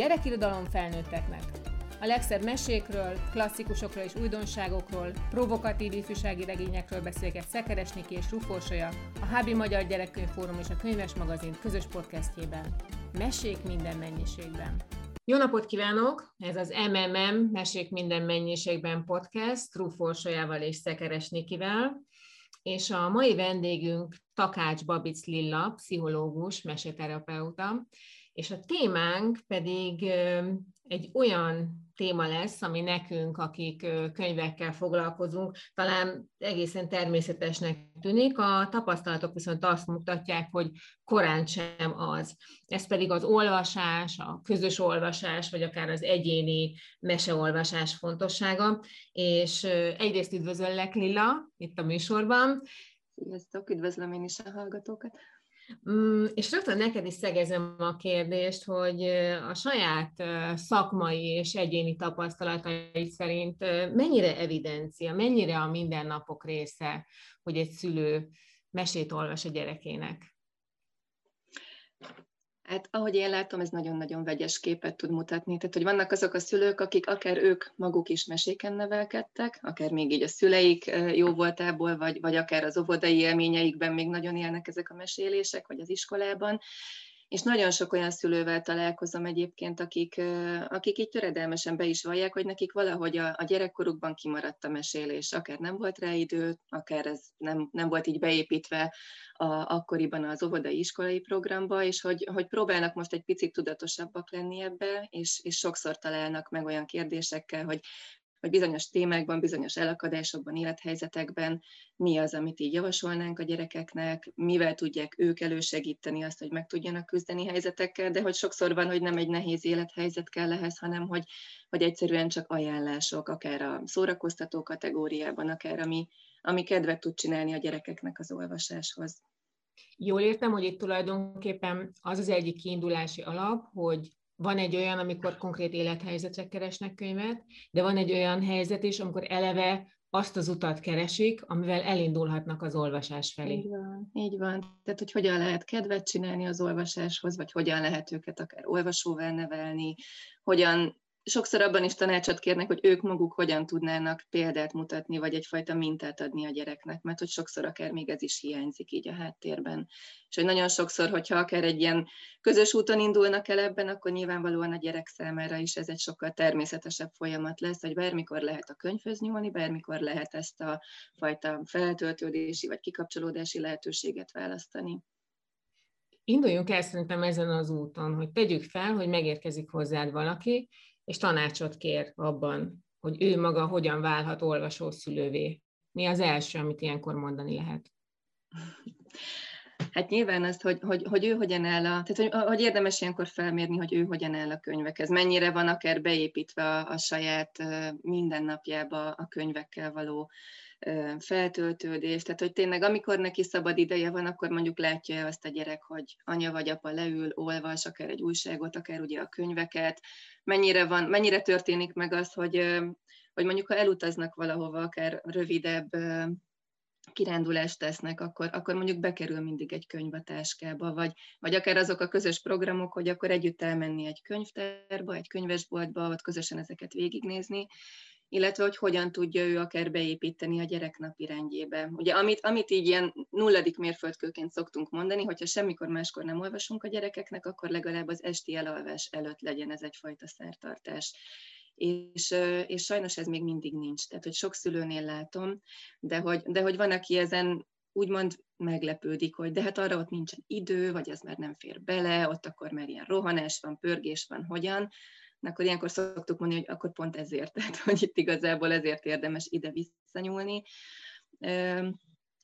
gyerekirodalom felnőtteknek. A legszebb mesékről, klasszikusokról és újdonságokról, provokatív ifjúsági regényekről beszélget Szekeres Niki és Ruforsolya, a Hábi Magyar Gyerekkönyvfórum és a Könyves Magazin közös podcastjében. Mesék minden mennyiségben. Jó napot kívánok! Ez az MMM Mesék minden mennyiségben podcast Ruforsolyával és Szekeres Nikivel és a mai vendégünk Takács Babic Lilla, pszichológus, meseterapeuta, és a témánk pedig egy olyan téma lesz, ami nekünk, akik könyvekkel foglalkozunk, talán egészen természetesnek tűnik, a tapasztalatok viszont azt mutatják, hogy korán sem az. Ez pedig az olvasás, a közös olvasás, vagy akár az egyéni meseolvasás fontossága, és egyrészt üdvözöllek Lilla itt a műsorban. Sziasztok, üdvözlöm én is a hallgatókat. Mm, és rögtön neked is szegezem a kérdést, hogy a saját szakmai és egyéni tapasztalatai szerint mennyire evidencia, mennyire a mindennapok része, hogy egy szülő mesét olvas a gyerekének? Hát ahogy én látom, ez nagyon-nagyon vegyes képet tud mutatni. Tehát, hogy vannak azok a szülők, akik akár ők maguk is meséken nevelkedtek, akár még így a szüleik jó voltából, vagy, vagy akár az óvodai élményeikben még nagyon élnek ezek a mesélések, vagy az iskolában, és nagyon sok olyan szülővel találkozom egyébként, akik, akik így töredelmesen be is vallják, hogy nekik valahogy a, a gyerekkorukban kimaradt a mesélés. Akár nem volt rá idő, akár ez nem, nem volt így beépítve a, akkoriban az óvodai iskolai programba, és hogy, hogy próbálnak most egy picit tudatosabbak lenni ebbe, és, és sokszor találnak meg olyan kérdésekkel, hogy hogy bizonyos témákban, bizonyos elakadásokban, élethelyzetekben mi az, amit így javasolnánk a gyerekeknek, mivel tudják ők elősegíteni azt, hogy meg tudjanak küzdeni helyzetekkel, de hogy sokszor van, hogy nem egy nehéz élethelyzet kell ehhez, hanem hogy, hogy egyszerűen csak ajánlások, akár a szórakoztató kategóriában, akár ami, ami kedvet tud csinálni a gyerekeknek az olvasáshoz. Jól értem, hogy itt tulajdonképpen az az egyik kiindulási alap, hogy van egy olyan, amikor konkrét élethelyzetre keresnek könyvet, de van egy olyan helyzet is, amikor eleve azt az utat keresik, amivel elindulhatnak az olvasás felé. Így van, így van. Tehát, hogy hogyan lehet kedvet csinálni az olvasáshoz, vagy hogyan lehet őket akár olvasóval nevelni, hogyan sokszor abban is tanácsot kérnek, hogy ők maguk hogyan tudnának példát mutatni, vagy egyfajta mintát adni a gyereknek, mert hogy sokszor akár még ez is hiányzik így a háttérben. És hogy nagyon sokszor, hogyha akár egy ilyen közös úton indulnak el ebben, akkor nyilvánvalóan a gyerek számára is ez egy sokkal természetesebb folyamat lesz, hogy bármikor lehet a könyvhöz nyúlni, bármikor lehet ezt a fajta feltöltődési vagy kikapcsolódási lehetőséget választani induljunk el szerintem ezen az úton, hogy tegyük fel, hogy megérkezik hozzád valaki, és tanácsot kér abban, hogy ő maga hogyan válhat olvasószülővé. Mi az első, amit ilyenkor mondani lehet? Hát nyilván azt, hogy, hogy, hogy ő hogyan áll a, tehát hogy, hogy érdemes ilyenkor felmérni, hogy ő hogyan áll a könyvekhez, mennyire van akár beépítve a, a saját mindennapjába a könyvekkel való feltöltődés, tehát hogy tényleg amikor neki szabad ideje van, akkor mondjuk látja azt a gyerek, hogy anya vagy apa leül, olvas, akár egy újságot, akár ugye a könyveket, mennyire, van, mennyire történik meg az, hogy, hogy mondjuk ha elutaznak valahova, akár rövidebb kirándulást tesznek, akkor, akkor mondjuk bekerül mindig egy könyv a táskába, vagy, vagy akár azok a közös programok, hogy akkor együtt elmenni egy könyvtárba, egy könyvesboltba, vagy közösen ezeket végignézni, illetve hogy hogyan tudja ő akár beépíteni a gyerek napi rendjébe. Ugye amit, amit így ilyen nulladik mérföldkőként szoktunk mondani, hogyha semmikor máskor nem olvasunk a gyerekeknek, akkor legalább az esti elalvás előtt legyen ez egyfajta szertartás. És, és sajnos ez még mindig nincs. Tehát, hogy sok szülőnél látom, de hogy, de hogy van, aki ezen úgymond meglepődik, hogy de hát arra ott nincsen idő, vagy ez már nem fér bele, ott akkor már ilyen rohanás van, pörgés van, hogyan akkor ilyenkor szoktuk mondani, hogy akkor pont ezért, tehát hogy itt igazából ezért érdemes ide visszanyúlni.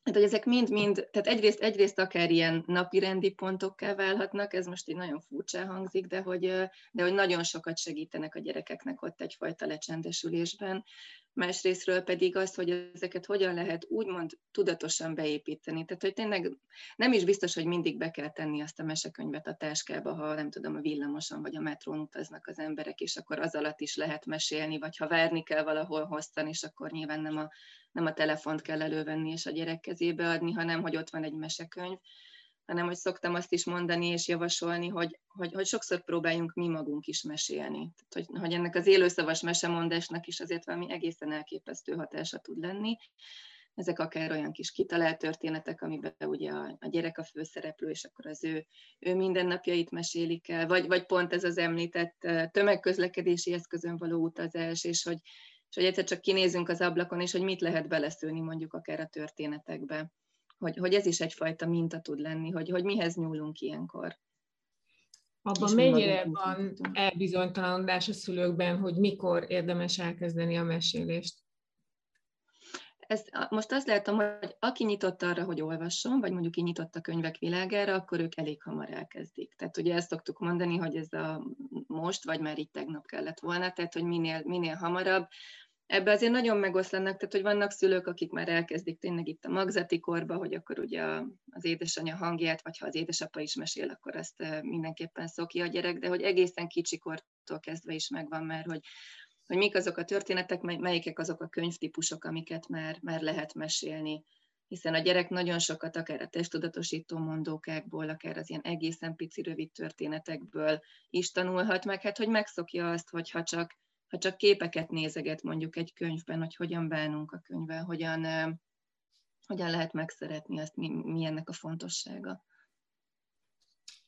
Hát, hogy ezek mind-mind, tehát egyrészt, egyrészt akár ilyen napi rendi pontokká válhatnak, ez most így nagyon furcsa hangzik, de hogy, de hogy nagyon sokat segítenek a gyerekeknek ott egyfajta lecsendesülésben, másrésztről pedig az, hogy ezeket hogyan lehet úgymond tudatosan beépíteni. Tehát, hogy tényleg nem is biztos, hogy mindig be kell tenni azt a mesekönyvet a táskába, ha nem tudom, a villamoson vagy a metrón utaznak az emberek, és akkor az alatt is lehet mesélni, vagy ha várni kell valahol hosszan, és akkor nyilván nem a, nem a telefont kell elővenni és a gyerek kezébe adni, hanem hogy ott van egy mesekönyv hanem hogy szoktam azt is mondani és javasolni, hogy, hogy, hogy sokszor próbáljunk mi magunk is mesélni. Tehát, hogy, hogy ennek az élőszavas mesemondásnak is azért valami egészen elképesztő hatása tud lenni. Ezek akár olyan kis kitalált történetek, amiben ugye a, a gyerek a főszereplő, és akkor az ő, ő mindennapjait mesélik el, vagy, vagy pont ez az említett tömegközlekedési eszközön való utazás, és hogy, és hogy egyszer csak kinézünk az ablakon, és hogy mit lehet beleszülni mondjuk akár a történetekbe. Hogy, hogy ez is egyfajta minta tud lenni, hogy, hogy mihez nyúlunk ilyenkor. Abban mennyire van elbizonytalanodás a szülőkben, hogy mikor érdemes elkezdeni a mesélést? Ez, most azt látom, hogy aki nyitott arra, hogy olvasson, vagy mondjuk így nyitott a könyvek világára, akkor ők elég hamar elkezdik. Tehát ugye ezt szoktuk mondani, hogy ez a most, vagy már itt tegnap kellett volna, tehát hogy minél, minél hamarabb, Ebbe azért nagyon megoszlanak, tehát hogy vannak szülők, akik már elkezdik tényleg itt a magzati korba, hogy akkor ugye az édesanyja hangját, vagy ha az édesapa is mesél, akkor eh, mindenképpen szokja a gyerek, de hogy egészen kicsikortól kezdve is megvan már, hogy, hogy mik azok a történetek, melyikek azok a könyvtípusok, amiket már, már lehet mesélni. Hiszen a gyerek nagyon sokat akár a testudatosító mondókákból, akár az ilyen egészen pici rövid történetekből is tanulhat meg, hát hogy megszokja azt, hogy ha csak ha csak képeket nézeget mondjuk egy könyvben, hogy hogyan bánunk a könyvvel, hogyan, hogyan lehet megszeretni azt, mi, mi ennek a fontossága.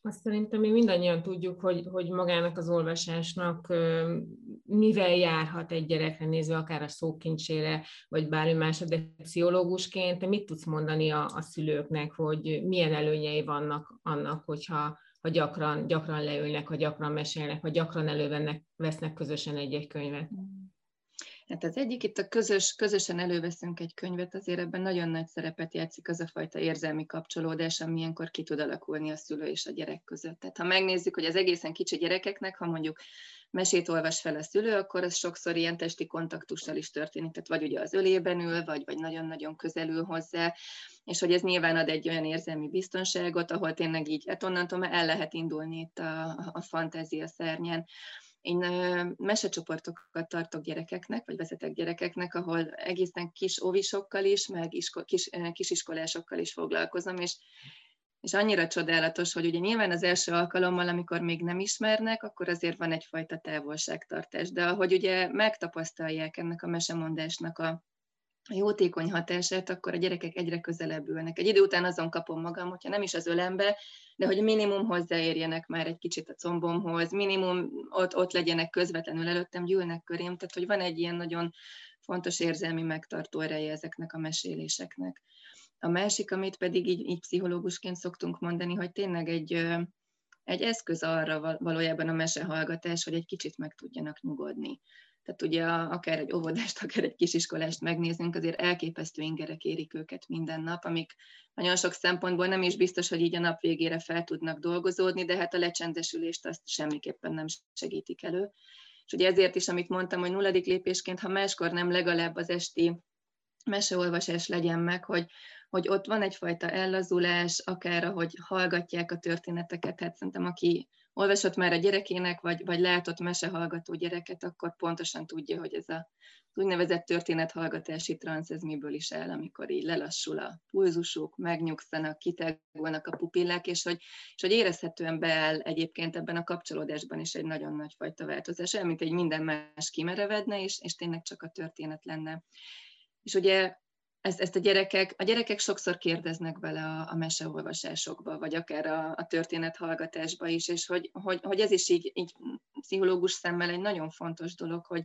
Azt szerintem mi mindannyian tudjuk, hogy, hogy magának az olvasásnak mivel járhat egy gyerekre nézve, akár a szókincsére, vagy bármi más, de pszichológusként te mit tudsz mondani a, a szülőknek, hogy milyen előnyei vannak annak, hogyha ha gyakran, gyakran leülnek, ha gyakran mesélnek, ha gyakran elővennek, vesznek közösen egy-egy könyvet? Hát az egyik itt a közös, közösen előveszünk egy könyvet, azért ebben nagyon nagy szerepet játszik az a fajta érzelmi kapcsolódás, ami ilyenkor ki tud alakulni a szülő és a gyerek között. Tehát ha megnézzük, hogy az egészen kicsi gyerekeknek, ha mondjuk mesét olvas fel a szülő, akkor az sokszor ilyen testi kontaktussal is történik, tehát vagy ugye az ölében ül, vagy, vagy nagyon-nagyon közelül hozzá, és hogy ez nyilván ad egy olyan érzelmi biztonságot, ahol tényleg így, hát onnantól már el lehet indulni itt a, a fantázia szernyen. Én mesecsoportokat tartok gyerekeknek, vagy vezetek gyerekeknek, ahol egészen kis óvisokkal is, meg isko, kis, kisiskolásokkal is foglalkozom, és és annyira csodálatos, hogy ugye nyilván az első alkalommal, amikor még nem ismernek, akkor azért van egyfajta távolságtartás, de ahogy ugye megtapasztalják ennek a mesemondásnak a jótékony hatását, akkor a gyerekek egyre közelebb ülnek. Egy idő után azon kapom magam, hogyha nem is az ölembe, de hogy minimum hozzáérjenek már egy kicsit a combomhoz, minimum ott, ott legyenek közvetlenül előttem, gyűlnek körém, tehát hogy van egy ilyen nagyon fontos érzelmi megtartó ereje ezeknek a meséléseknek. A másik, amit pedig így, így pszichológusként szoktunk mondani, hogy tényleg egy, egy eszköz arra valójában a mesehallgatás, hogy egy kicsit meg tudjanak nyugodni. Tehát ugye akár egy óvodást, akár egy kisiskolást megnézünk, azért elképesztő ingerek érik őket minden nap, amik nagyon sok szempontból nem is biztos, hogy így a nap végére fel tudnak dolgozódni, de hát a lecsendesülést azt semmiképpen nem segítik elő. És ugye ezért is, amit mondtam, hogy nulladik lépésként, ha máskor nem legalább az esti meseolvasás legyen meg, hogy, hogy ott van egyfajta ellazulás, akár ahogy hallgatják a történeteket, hát szerintem aki olvasott már a gyerekének, vagy, vagy látott mesehallgató gyereket, akkor pontosan tudja, hogy ez a úgynevezett történethallgatási transz, ez miből is áll, amikor így lelassul a pulzusuk, megnyugszanak, kitágulnak a pupillák, és hogy, és hogy érezhetően beáll egyébként ebben a kapcsolódásban is egy nagyon nagy fajta változás, olyan, mint egy minden más kimerevedne, és, és tényleg csak a történet lenne. És ugye ezt, ezt a gyerekek, a gyerekek sokszor kérdeznek bele a, a meseolvasásokba, vagy akár a, a történet hallgatásba is, és hogy, hogy, hogy ez is így, így pszichológus szemmel egy nagyon fontos dolog, hogy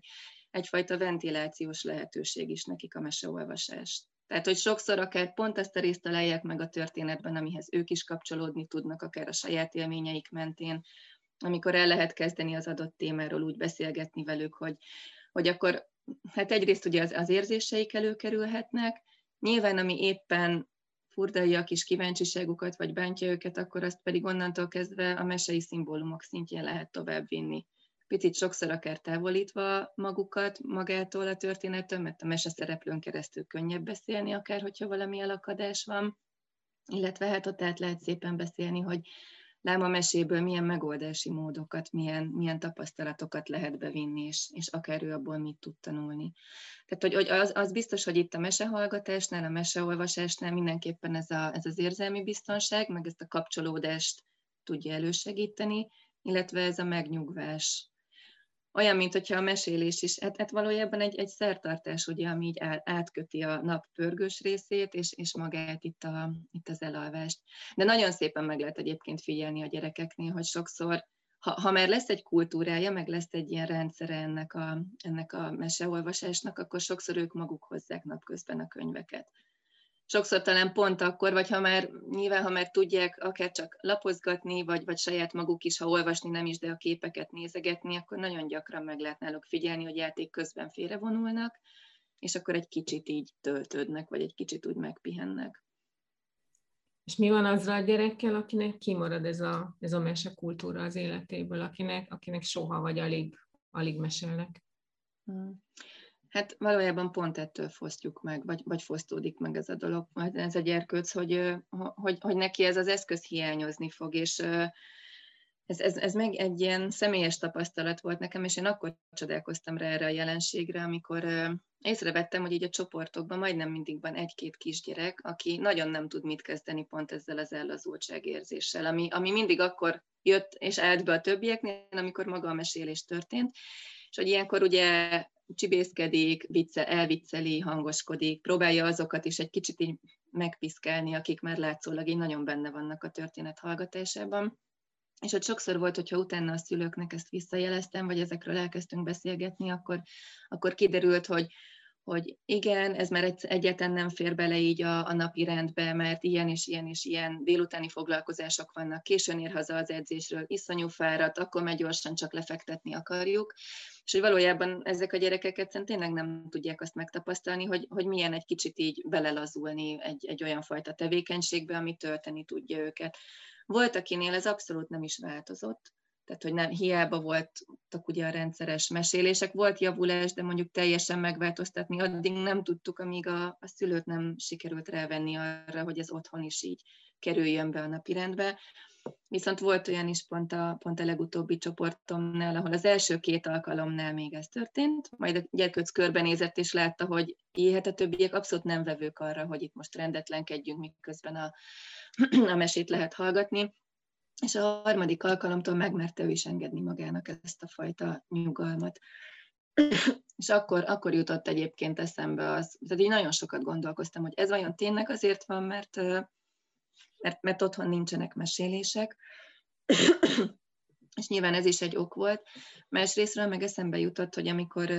egyfajta ventilációs lehetőség is nekik a meseolvasás. Tehát, hogy sokszor akár pont ezt a részt találják meg a történetben, amihez ők is kapcsolódni tudnak, akár a saját élményeik mentén, amikor el lehet kezdeni az adott témáról úgy beszélgetni velük, hogy, hogy akkor hát egyrészt ugye az, az érzéseik előkerülhetnek, nyilván ami éppen furdalja a kis kíváncsiságukat, vagy bántja őket, akkor azt pedig onnantól kezdve a mesei szimbólumok szintjén lehet tovább vinni. Picit sokszor akár távolítva magukat magától a történettől, mert a mese szereplőn keresztül könnyebb beszélni, akár hogyha valami elakadás van, illetve hát ott át lehet szépen beszélni, hogy láma meséből milyen megoldási módokat, milyen, milyen tapasztalatokat lehet bevinni, és, és akár ő abból mit tud tanulni. Tehát hogy, hogy az, az biztos, hogy itt a mesehallgatásnál, a meseolvasásnál mindenképpen ez, a, ez az érzelmi biztonság, meg ezt a kapcsolódást tudja elősegíteni, illetve ez a megnyugvás, olyan, mint hogyha a mesélés is, hát, hát valójában egy, egy szertartás, ugye, ami így átköti a nap pörgős részét, és, és magát itt, a, itt az elalvást. De nagyon szépen meg lehet egyébként figyelni a gyerekeknél, hogy sokszor, ha, ha már lesz egy kultúrája, meg lesz egy ilyen rendszere ennek a, ennek a meseolvasásnak, akkor sokszor ők maguk hozzák napközben a könyveket sokszor talán pont akkor, vagy ha már, nyilván ha már tudják akár csak lapozgatni, vagy, vagy saját maguk is, ha olvasni nem is, de a képeket nézegetni, akkor nagyon gyakran meg lehet náluk figyelni, hogy játék közben félrevonulnak, és akkor egy kicsit így töltődnek, vagy egy kicsit úgy megpihennek. És mi van azzal a gyerekkel, akinek kimarad ez a, ez a mesekultúra az életéből, akinek, akinek soha vagy alig, alig mesélnek? Hmm. Hát valójában pont ettől fosztjuk meg, vagy, vagy fosztódik meg ez a dolog, ez a gyerkőc, hogy, hogy, hogy neki ez az eszköz hiányozni fog, és ez, ez, ez meg egy ilyen személyes tapasztalat volt nekem, és én akkor csodálkoztam rá erre a jelenségre, amikor észrevettem, hogy így a csoportokban majdnem mindig van egy-két kisgyerek, aki nagyon nem tud mit kezdeni pont ezzel az ellazultság érzéssel, ami, ami mindig akkor jött és állt be a többieknél, amikor maga a mesélés történt, és hogy ilyenkor ugye csibészkedik, vicce, elvicceli, hangoskodik, próbálja azokat is egy kicsit így megpiszkálni, akik már látszólag így nagyon benne vannak a történet hallgatásában. És hogy sokszor volt, hogyha utána a szülőknek ezt visszajeleztem, vagy ezekről elkezdtünk beszélgetni, akkor, akkor kiderült, hogy, hogy igen, ez már egyáltalán nem fér bele így a, a napi rendbe, mert ilyen és ilyen és ilyen délutáni foglalkozások vannak, későn ér haza az edzésről, iszonyú fáradt, akkor meg gyorsan csak lefektetni akarjuk, és hogy valójában ezek a gyerekek egyszerűen tényleg nem tudják azt megtapasztalni, hogy, hogy milyen egy kicsit így belelazulni egy, egy olyan fajta tevékenységbe, ami tölteni tudja őket. Volt, akinél ez abszolút nem is változott, tehát hogy nem, hiába voltak ugye a rendszeres mesélések, volt javulás, de mondjuk teljesen megváltoztatni, addig nem tudtuk, amíg a, a szülőt nem sikerült rávenni arra, hogy ez otthon is így kerüljön be a napirendbe. Viszont volt olyan is pont a, pont a legutóbbi csoportomnál, ahol az első két alkalomnál még ez történt, majd a gyerkőc körbenézett és látta, hogy hát a többiek abszolút nem vevők arra, hogy itt most rendetlenkedjünk, miközben a, a mesét lehet hallgatni és a harmadik alkalomtól megmerte ő is engedni magának ezt a fajta nyugalmat. és akkor, akkor jutott egyébként eszembe az, tehát így nagyon sokat gondolkoztam, hogy ez vajon tényleg azért van, mert, mert, mert otthon nincsenek mesélések, és nyilván ez is egy ok volt. Másrésztről meg eszembe jutott, hogy amikor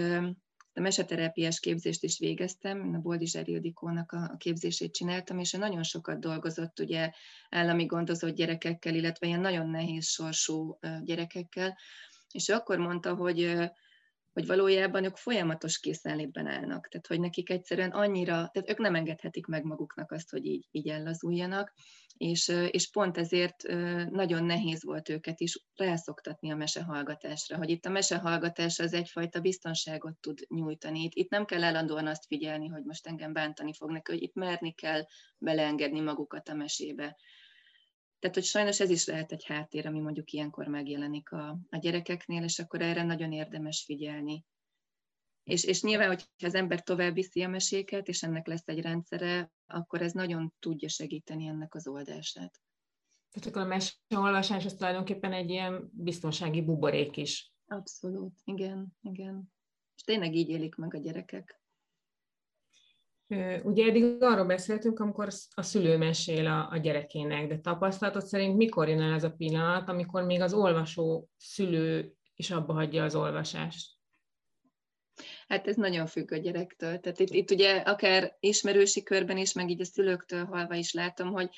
a meseterápiás képzést is végeztem, a Boldizsár Ildikónak a képzését csináltam, és ő nagyon sokat dolgozott ugye állami gondozott gyerekekkel, illetve ilyen nagyon nehéz sorsú gyerekekkel, és ő akkor mondta, hogy hogy valójában ők folyamatos készenlétben állnak. Tehát, hogy nekik egyszerűen annyira, tehát ők nem engedhetik meg maguknak azt, hogy így, így ellazuljanak, és, és pont ezért nagyon nehéz volt őket is rászoktatni a mesehallgatásra, hogy itt a mesehallgatás az egyfajta biztonságot tud nyújtani. Itt, itt nem kell állandóan azt figyelni, hogy most engem bántani fognak, hogy itt merni kell beleengedni magukat a mesébe. Tehát, hogy sajnos ez is lehet egy háttér, ami mondjuk ilyenkor megjelenik a, a gyerekeknél, és akkor erre nagyon érdemes figyelni. És, és nyilván, hogyha az ember tovább viszi a meséket, és ennek lesz egy rendszere, akkor ez nagyon tudja segíteni ennek az oldását. Tehát akkor a meseolvasás az tulajdonképpen egy ilyen biztonsági buborék is. Abszolút, igen, igen. És tényleg így élik meg a gyerekek. Ugye eddig arról beszéltünk, amikor a szülő mesél a, a gyerekének, de tapasztalatod szerint mikor jön el ez a pillanat, amikor még az olvasó szülő is abba hagyja az olvasást? Hát ez nagyon függ a gyerektől. Tehát itt, itt ugye akár ismerősi körben is, meg így a szülőktől halva is látom, hogy,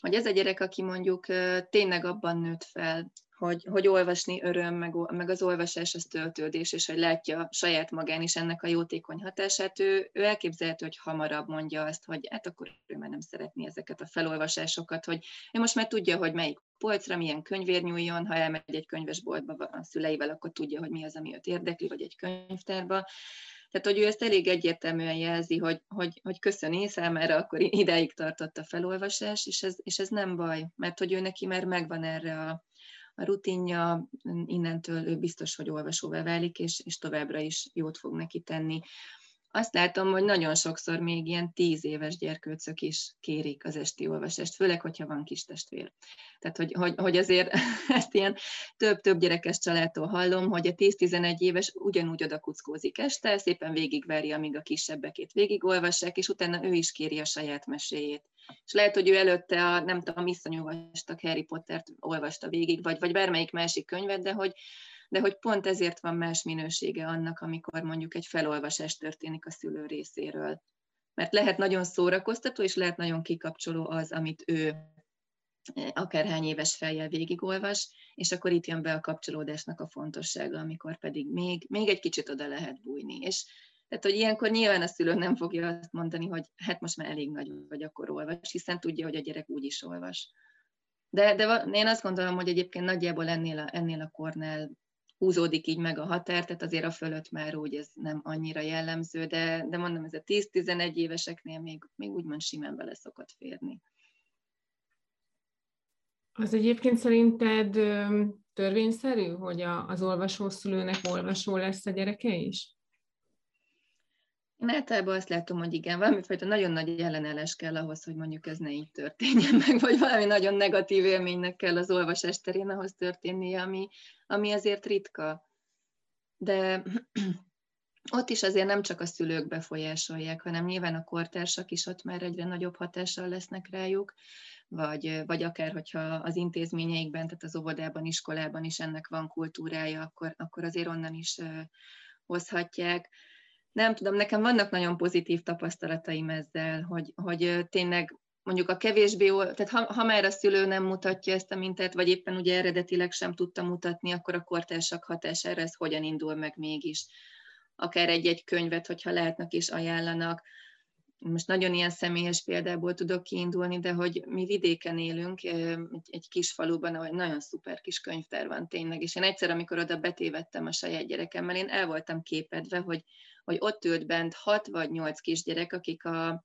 hogy ez a gyerek, aki mondjuk tényleg abban nőtt fel, hogy, hogy olvasni öröm, meg, meg az olvasás az töltődés, és hogy látja saját magán is ennek a jótékony hatását, ő, ő elképzelhető, hogy hamarabb mondja azt, hogy hát akkor ő már nem szeretné ezeket a felolvasásokat, hogy ő most már tudja, hogy melyik polcra milyen könyvér nyúljon, ha elmegy egy könyvesboltba a szüleivel, akkor tudja, hogy mi az, ami őt érdekli, vagy egy könyvtárba. Tehát, hogy ő ezt elég egyértelműen jelzi, hogy, hogy, hogy köszöni, számára akkor ideig tartott a felolvasás, és ez, és ez nem baj, mert hogy ő neki már megvan erre a, a rutinja, innentől ő biztos, hogy olvasóvá válik, és, és továbbra is jót fog neki tenni azt látom, hogy nagyon sokszor még ilyen tíz éves gyerkőcök is kérik az esti olvasást, főleg, hogyha van kis testvér. Tehát, hogy, hogy, hogy azért ezt ilyen több-több gyerekes családtól hallom, hogy a 10-11 éves ugyanúgy oda kuckózik este, szépen végigveri, amíg a kisebbekét végigolvassák, és utána ő is kéri a saját meséjét. És lehet, hogy ő előtte a, nem tudom, iszonyúvastak Harry Pottert olvasta végig, vagy, vagy bármelyik másik könyvet, de hogy, de hogy pont ezért van más minősége annak, amikor mondjuk egy felolvasás történik a szülő részéről. Mert lehet nagyon szórakoztató, és lehet nagyon kikapcsoló az, amit ő eh, akárhány éves fejjel végigolvas, és akkor itt jön be a kapcsolódásnak a fontossága, amikor pedig még, még egy kicsit oda lehet bújni. És tehát, hogy ilyenkor nyilván a szülő nem fogja azt mondani, hogy hát most már elég nagy vagy, akkor olvas, hiszen tudja, hogy a gyerek úgy is olvas. De, de én azt gondolom, hogy egyébként nagyjából ennél a, ennél a kornál húzódik így meg a határ, tehát azért a fölött már úgy ez nem annyira jellemző, de, de mondom, ez a 10-11 éveseknél még, még úgymond simán bele szokott férni. Az egyébként szerinted törvényszerű, hogy a, az olvasószülőnek olvasó lesz a gyereke is? Én általában azt látom, hogy igen, valamifajta nagyon nagy ellenállás kell ahhoz, hogy mondjuk ez ne így történjen meg, vagy valami nagyon negatív élménynek kell az olvasás terén ahhoz történnie, ami, ami azért ritka. De ott is azért nem csak a szülők befolyásolják, hanem nyilván a kortársak is ott már egyre nagyobb hatással lesznek rájuk, vagy, vagy akár, hogyha az intézményeikben, tehát az óvodában, iskolában is ennek van kultúrája, akkor, akkor azért onnan is hozhatják nem tudom, nekem vannak nagyon pozitív tapasztalataim ezzel, hogy, hogy tényleg mondjuk a kevésbé, tehát ha, ha már a szülő nem mutatja ezt a mintát, vagy éppen ugye eredetileg sem tudta mutatni, akkor a kortársak hatására ez hogyan indul meg mégis. Akár egy-egy könyvet, hogyha lehetnek és ajánlanak. Most nagyon ilyen személyes példából tudok kiindulni, de hogy mi vidéken élünk, egy, kis faluban, ahol nagyon szuper kis könyvtár van tényleg, és én egyszer, amikor oda betévettem a saját gyerekemmel, én el voltam képedve, hogy hogy ott ült bent hat vagy nyolc kisgyerek, akik a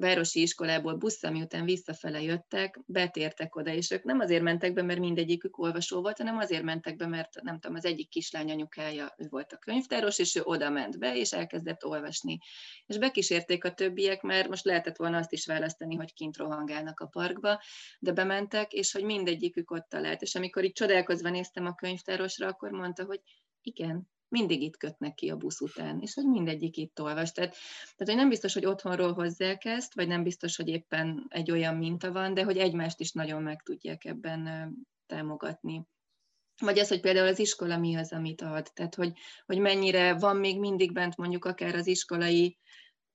városi iskolából busszal, miután visszafele jöttek, betértek oda, és ők nem azért mentek be, mert mindegyikük olvasó volt, hanem azért mentek be, mert nem tudom, az egyik kislány anyukája ő volt a könyvtáros, és ő oda ment be, és elkezdett olvasni. És bekísérték a többiek, mert most lehetett volna azt is választani, hogy kint rohangálnak a parkba, de bementek, és hogy mindegyikük ott talált. És amikor így csodálkozva néztem a könyvtárosra, akkor mondta, hogy igen, mindig itt kötnek ki a busz után, és hogy mindegyik itt olvas. Tehát, tehát hogy nem biztos, hogy otthonról hozzák ezt, vagy nem biztos, hogy éppen egy olyan minta van, de hogy egymást is nagyon meg tudják ebben támogatni. Vagy az, hogy például az iskola mi az, amit ad. Tehát, hogy, hogy mennyire van még mindig bent mondjuk akár az iskolai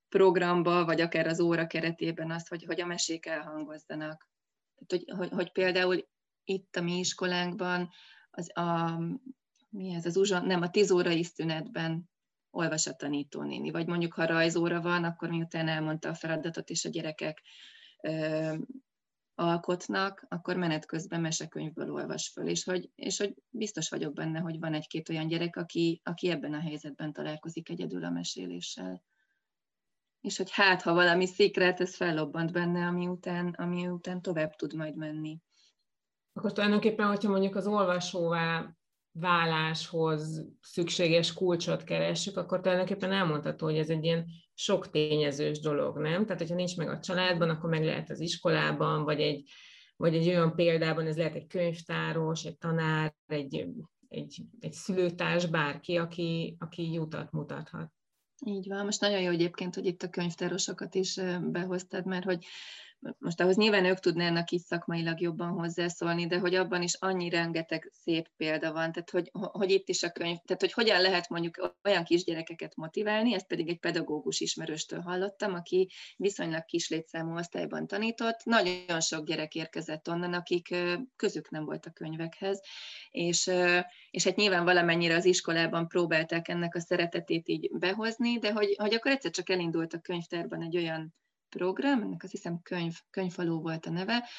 programba, vagy akár az óra keretében az, hogy, hogy a mesék elhangozzanak. Tehát, hogy, hogy, hogy például itt a mi iskolánkban az, a, mi ez az uzsa, nem, a tíz órai szünetben olvas a tanítónéni, vagy mondjuk ha rajzóra van, akkor miután elmondta a feladatot, és a gyerekek ö, alkotnak, akkor menet közben mesekönyvből olvas föl, és hogy, és hogy biztos vagyok benne, hogy van egy-két olyan gyerek, aki, aki ebben a helyzetben találkozik egyedül a meséléssel. És hogy hát, ha valami szikret, ez fellobbant benne, ami után, ami után tovább tud majd menni. Akkor tulajdonképpen, hogyha mondjuk az olvasóvá váláshoz szükséges kulcsot keressük, akkor tulajdonképpen elmondható, hogy ez egy ilyen sok tényezős dolog, nem? Tehát, hogyha nincs meg a családban, akkor meg lehet az iskolában, vagy egy, vagy egy olyan példában, ez lehet egy könyvtáros, egy tanár, egy, egy, egy szülőtárs, bárki, aki, aki jutat mutathat. Így van, most nagyon jó egyébként, hogy itt a könyvtárosokat is behoztad, mert hogy most ahhoz nyilván ők tudnának is szakmailag jobban hozzászólni, de hogy abban is annyi rengeteg szép példa van, tehát hogy, hogy itt is a könyv, tehát hogy hogyan lehet mondjuk olyan kisgyerekeket motiválni, ezt pedig egy pedagógus ismerőstől hallottam, aki viszonylag kis létszámú osztályban tanított, nagyon sok gyerek érkezett onnan, akik közük nem volt a könyvekhez, és, és hát nyilván valamennyire az iskolában próbálták ennek a szeretetét így behozni, de hogy, hogy akkor egyszer csak elindult a könyvtárban egy olyan program, ennek azt hiszem könyv, könyvfaló volt a neve,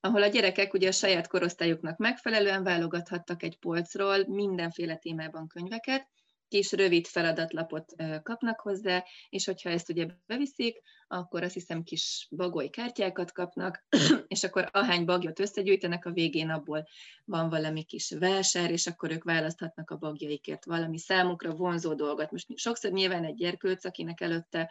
ahol a gyerekek ugye a saját korosztályuknak megfelelően válogathattak egy polcról mindenféle témában könyveket, kis rövid feladatlapot kapnak hozzá, és hogyha ezt ugye beviszik, akkor azt hiszem kis bagoly kártyákat kapnak, és akkor ahány bagyot összegyűjtenek, a végén abból van valami kis vásár, és akkor ők választhatnak a bagjaikért valami számukra vonzó dolgot. Most sokszor nyilván egy gyerkőc, akinek előtte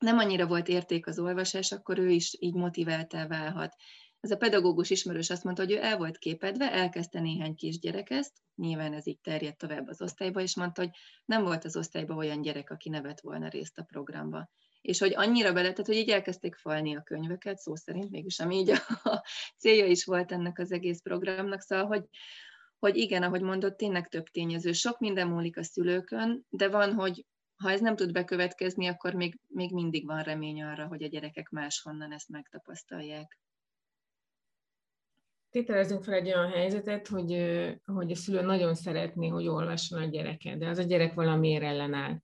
nem annyira volt érték az olvasás, akkor ő is így motiváltá válhat. Ez a pedagógus ismerős azt mondta, hogy ő el volt képedve, elkezdte néhány kisgyerek ezt, nyilván ez így terjedt tovább az osztályba, és mondta, hogy nem volt az osztályban olyan gyerek, aki nevet volna részt a programba. És hogy annyira bele, tehát hogy így elkezdték falni a könyveket, szó szerint mégis, ami így a célja is volt ennek az egész programnak, szóval, hogy, hogy igen, ahogy mondott, tényleg több tényező. Sok minden múlik a szülőkön, de van, hogy ha ez nem tud bekövetkezni, akkor még, még mindig van remény arra, hogy a gyerekek máshonnan ezt megtapasztalják. Tételezzünk fel egy olyan helyzetet, hogy, hogy a szülő nagyon szeretné, hogy olvasson a gyereke, de az a gyerek valamiért ellenáll.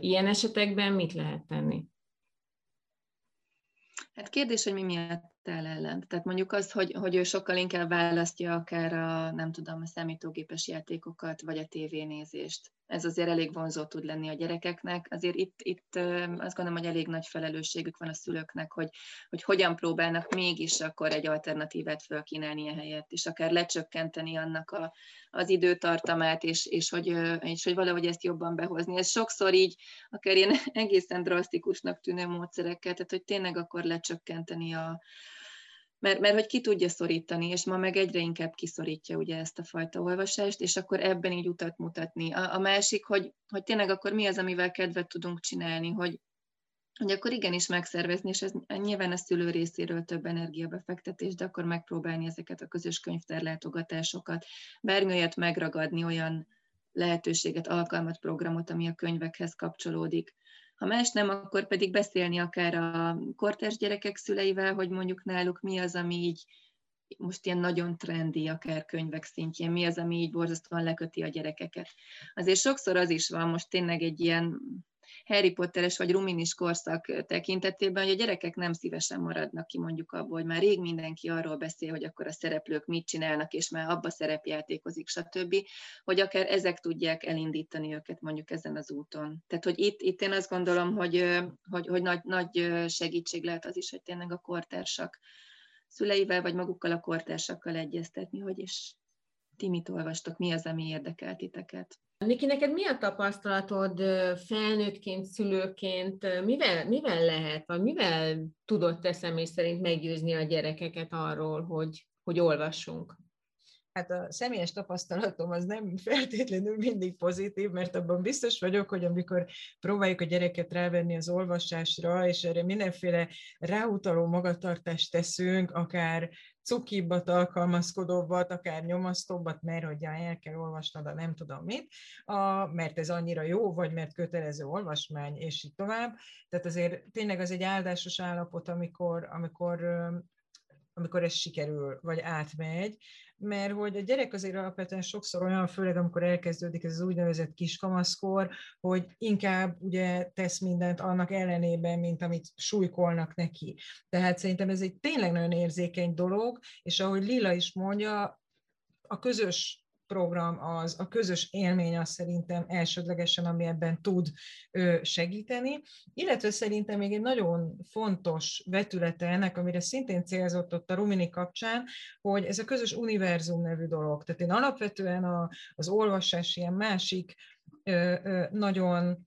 Ilyen esetekben mit lehet tenni? Hát kérdés, hogy mi miatt el ellen. Tehát mondjuk az, hogy, hogy ő sokkal inkább választja akár a, nem tudom, a számítógépes játékokat, vagy a tévénézést ez azért elég vonzó tud lenni a gyerekeknek. Azért itt, itt azt gondolom, hogy elég nagy felelősségük van a szülőknek, hogy, hogy hogyan próbálnak mégis akkor egy alternatívát fölkínálni helyet, és akár lecsökkenteni annak a, az időtartamát, és, és, hogy, és hogy valahogy ezt jobban behozni. Ez sokszor így, akár ilyen egészen drasztikusnak tűnő módszerekkel, tehát hogy tényleg akkor lecsökkenteni a, mert, mert hogy ki tudja szorítani, és ma meg egyre inkább kiszorítja ugye ezt a fajta olvasást, és akkor ebben így utat mutatni. A, a másik, hogy, hogy tényleg akkor mi az, amivel kedvet tudunk csinálni, hogy, hogy akkor igenis megszervezni, és ez nyilván a szülő részéről több energiabefektetés, de akkor megpróbálni ezeket a közös könyvtárlátogatásokat, bármelyet megragadni, olyan lehetőséget, alkalmat, programot, ami a könyvekhez kapcsolódik ha más nem, akkor pedig beszélni akár a kortárs gyerekek szüleivel, hogy mondjuk náluk mi az, ami így most ilyen nagyon trendi, akár könyvek szintjén, mi az, ami így borzasztóan leköti a gyerekeket. Azért sokszor az is van, most tényleg egy ilyen Harry Potteres vagy Ruminis korszak tekintetében, hogy a gyerekek nem szívesen maradnak ki mondjuk abból, hogy már rég mindenki arról beszél, hogy akkor a szereplők mit csinálnak, és már abba szerepjátékozik, stb., hogy akár ezek tudják elindítani őket mondjuk ezen az úton. Tehát, hogy itt, itt én azt gondolom, hogy, hogy, hogy nagy, nagy segítség lehet az is, hogy tényleg a kortársak szüleivel, vagy magukkal a kortársakkal egyeztetni, hogy is ti mit olvastok, mi az, ami érdekel titeket. Niki, neked mi a tapasztalatod felnőttként, szülőként, mivel, mivel lehet, vagy mivel tudod te személy szerint meggyőzni a gyerekeket arról, hogy, hogy olvassunk? Hát a személyes tapasztalatom az nem feltétlenül mindig pozitív, mert abban biztos vagyok, hogy amikor próbáljuk a gyereket rávenni az olvasásra, és erre mindenféle ráutaló magatartást teszünk, akár cukibbat, alkalmazkodóbbat, akár nyomasztóbbat, mert hogy el kell olvasnod a nem tudom mit, a, mert ez annyira jó, vagy mert kötelező olvasmány, és így tovább. Tehát azért tényleg az egy áldásos állapot, amikor, amikor amikor ez sikerül, vagy átmegy, mert hogy a gyerek azért alapvetően sokszor olyan, főleg amikor elkezdődik ez az úgynevezett kiskamaszkor, hogy inkább ugye tesz mindent annak ellenében, mint amit súlykolnak neki. Tehát szerintem ez egy tényleg nagyon érzékeny dolog, és ahogy Lila is mondja, a közös program az, a közös élmény az szerintem elsődlegesen, ami ebben tud segíteni, illetve szerintem még egy nagyon fontos vetülete ennek, amire szintén célzott ott a Rumini kapcsán, hogy ez a közös univerzum nevű dolog. Tehát én alapvetően a, az olvasás ilyen másik nagyon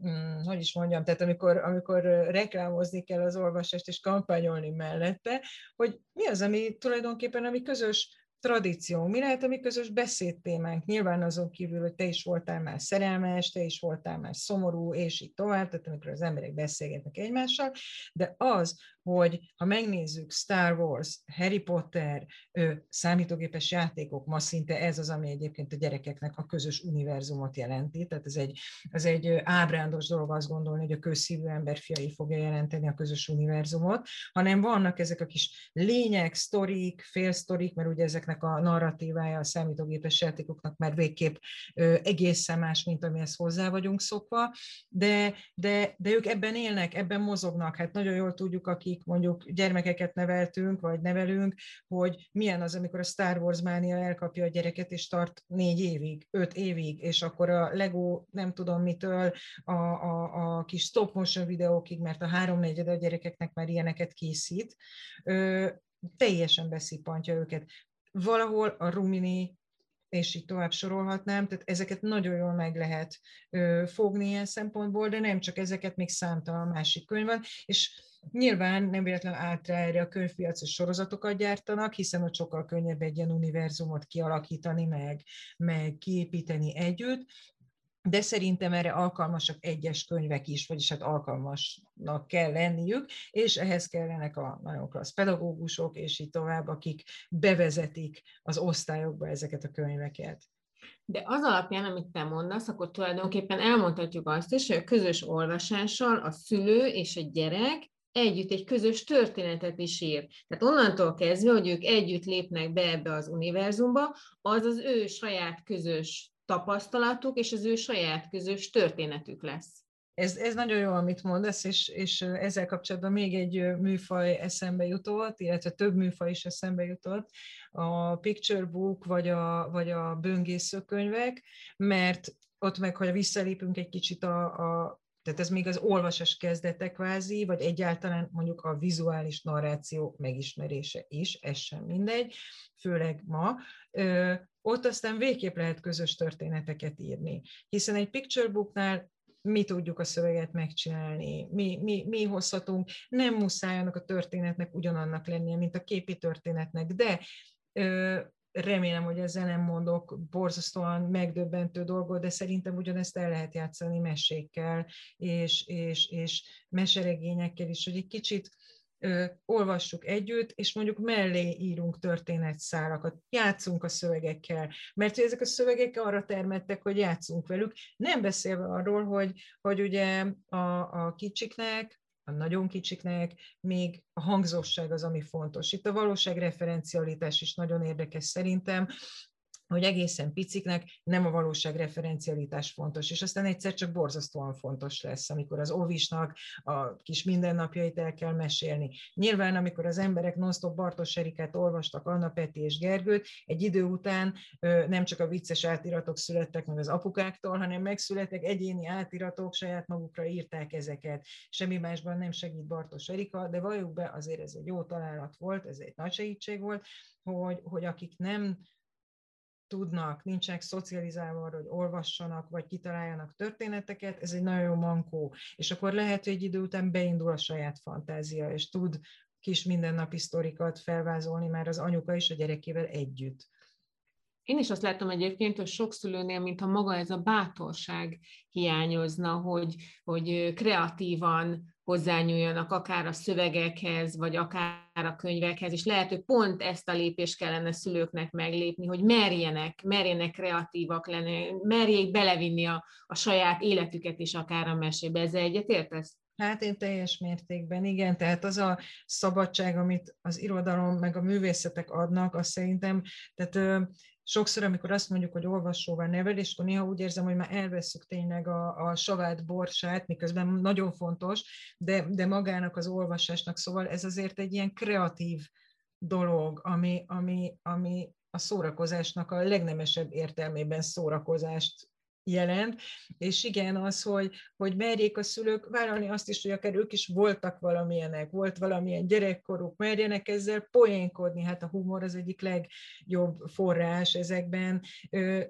hmm, hogy is mondjam, tehát amikor, amikor reklámozni kell az olvasást és kampányolni mellette, hogy mi az, ami tulajdonképpen ami közös tradíció, mi lehet a mi közös beszédtémánk? Nyilván azon kívül, hogy te is voltál már szerelmes, te is voltál már szomorú, és így tovább, tehát amikor az emberek beszélgetnek egymással, de az, hogy ha megnézzük Star Wars, Harry Potter, számítógépes játékok, ma szinte ez az, ami egyébként a gyerekeknek a közös univerzumot jelenti, tehát ez egy, ez egy ábrándos dolog azt gondolni, hogy a közszívű ember fiai fogja jelenteni a közös univerzumot, hanem vannak ezek a kis lények, sztorik, félsztorik, mert ugye ezeknek a narratívája a számítógépes játékoknak már végképp egészen más, mint amihez hozzá vagyunk szokva, de, de, de ők ebben élnek, ebben mozognak, hát nagyon jól tudjuk, aki akik mondjuk gyermekeket neveltünk, vagy nevelünk, hogy milyen az, amikor a Star Wars mánia elkapja a gyereket, és tart négy évig, öt évig, és akkor a Lego nem tudom mitől a, a, a kis stop motion videókig, mert a háromnegyed a gyerekeknek már ilyeneket készít, ö, teljesen beszippantja őket. Valahol a Rumini és így tovább sorolhatnám, tehát ezeket nagyon jól meg lehet ö, fogni ilyen szempontból, de nem csak ezeket, még számtalan másik könyv van, és nyilván nem véletlen állt erre a könyvpiacos sorozatokat gyártanak, hiszen ott sokkal könnyebb egy ilyen univerzumot kialakítani, meg, meg kiépíteni együtt, de szerintem erre alkalmasak egyes könyvek is, vagyis hát alkalmasnak kell lenniük, és ehhez kellenek a nagyon klassz pedagógusok, és így tovább, akik bevezetik az osztályokba ezeket a könyveket. De az alapján, amit te mondasz, akkor tulajdonképpen elmondhatjuk azt is, hogy a közös olvasással a szülő és a gyerek együtt egy közös történetet is ír. Tehát onnantól kezdve, hogy ők együtt lépnek be ebbe az univerzumba, az az ő saját közös tapasztalatuk, és az ő saját közös történetük lesz. Ez, ez nagyon jó, amit mondasz, és, és ezzel kapcsolatban még egy műfaj eszembe jutott, illetve több műfaj is eszembe jutott, a picture book vagy a, vagy a böngészőkönyvek, mert ott meg, ha visszalépünk egy kicsit a, a tehát ez még az olvasás kezdete kvázi, vagy egyáltalán mondjuk a vizuális narráció megismerése is, ez sem mindegy, főleg ma. Ö, ott aztán végképp lehet közös történeteket írni, hiszen egy picture booknál mi tudjuk a szöveget megcsinálni, mi, mi, mi hozhatunk, nem muszáj annak a történetnek ugyanannak lennie, mint a képi történetnek, de ö, remélem, hogy ezzel nem mondok borzasztóan megdöbbentő dolgot, de szerintem ugyanezt el lehet játszani mesékkel és, és, és meseregényekkel is, hogy egy kicsit ö, olvassuk együtt, és mondjuk mellé írunk történetszálakat, játszunk a szövegekkel, mert ezek a szövegek arra termettek, hogy játszunk velük, nem beszélve arról, hogy, hogy ugye a, a kicsiknek, a nagyon kicsiknek, még a hangzóság az, ami fontos. Itt a valóságreferencialitás is nagyon érdekes szerintem, hogy egészen piciknek nem a valóság referencialitás fontos, és aztán egyszer csak borzasztóan fontos lesz, amikor az óvisnak a kis mindennapjait el kell mesélni. Nyilván, amikor az emberek non-stop Bartos Erikát olvastak, Anna Peti és Gergőt, egy idő után nem csak a vicces átiratok születtek meg az apukáktól, hanem megszülettek egyéni átiratok, saját magukra írták ezeket. Semmi másban nem segít Bartos Erika, de valljuk be, azért ez egy jó találat volt, ez egy nagy segítség volt, hogy, hogy akik nem tudnak, nincsenek szocializálva arra, hogy olvassanak, vagy kitaláljanak történeteket, ez egy nagyon jó mankó. És akkor lehet, hogy egy idő után beindul a saját fantázia, és tud kis mindennapi sztorikat felvázolni már az anyuka és a gyerekével együtt. Én is azt látom egyébként, hogy sok szülőnél, mintha maga ez a bátorság hiányozna, hogy, hogy kreatívan hozzányúljanak akár a szövegekhez, vagy akár a könyvekhez, és lehet, hogy pont ezt a lépést kellene szülőknek meglépni, hogy merjenek, merjenek kreatívak lenni, merjék belevinni a, a saját életüket is akár a mesébe. Ezzel egyetértesz? Hát én teljes mértékben, igen, tehát az a szabadság, amit az irodalom meg a művészetek adnak, azt szerintem, tehát sokszor, amikor azt mondjuk, hogy olvasóval nevelés, akkor néha úgy érzem, hogy már elveszük tényleg a, a savát borsát, miközben nagyon fontos, de, de magának az olvasásnak, szóval ez azért egy ilyen kreatív dolog, ami, ami, ami a szórakozásnak a legnemesebb értelmében szórakozást jelent, és igen, az, hogy, hogy merjék a szülők vállalni azt is, hogy akár ők is voltak valamilyenek, volt valamilyen gyerekkoruk, merjenek ezzel poénkodni, hát a humor az egyik legjobb forrás ezekben.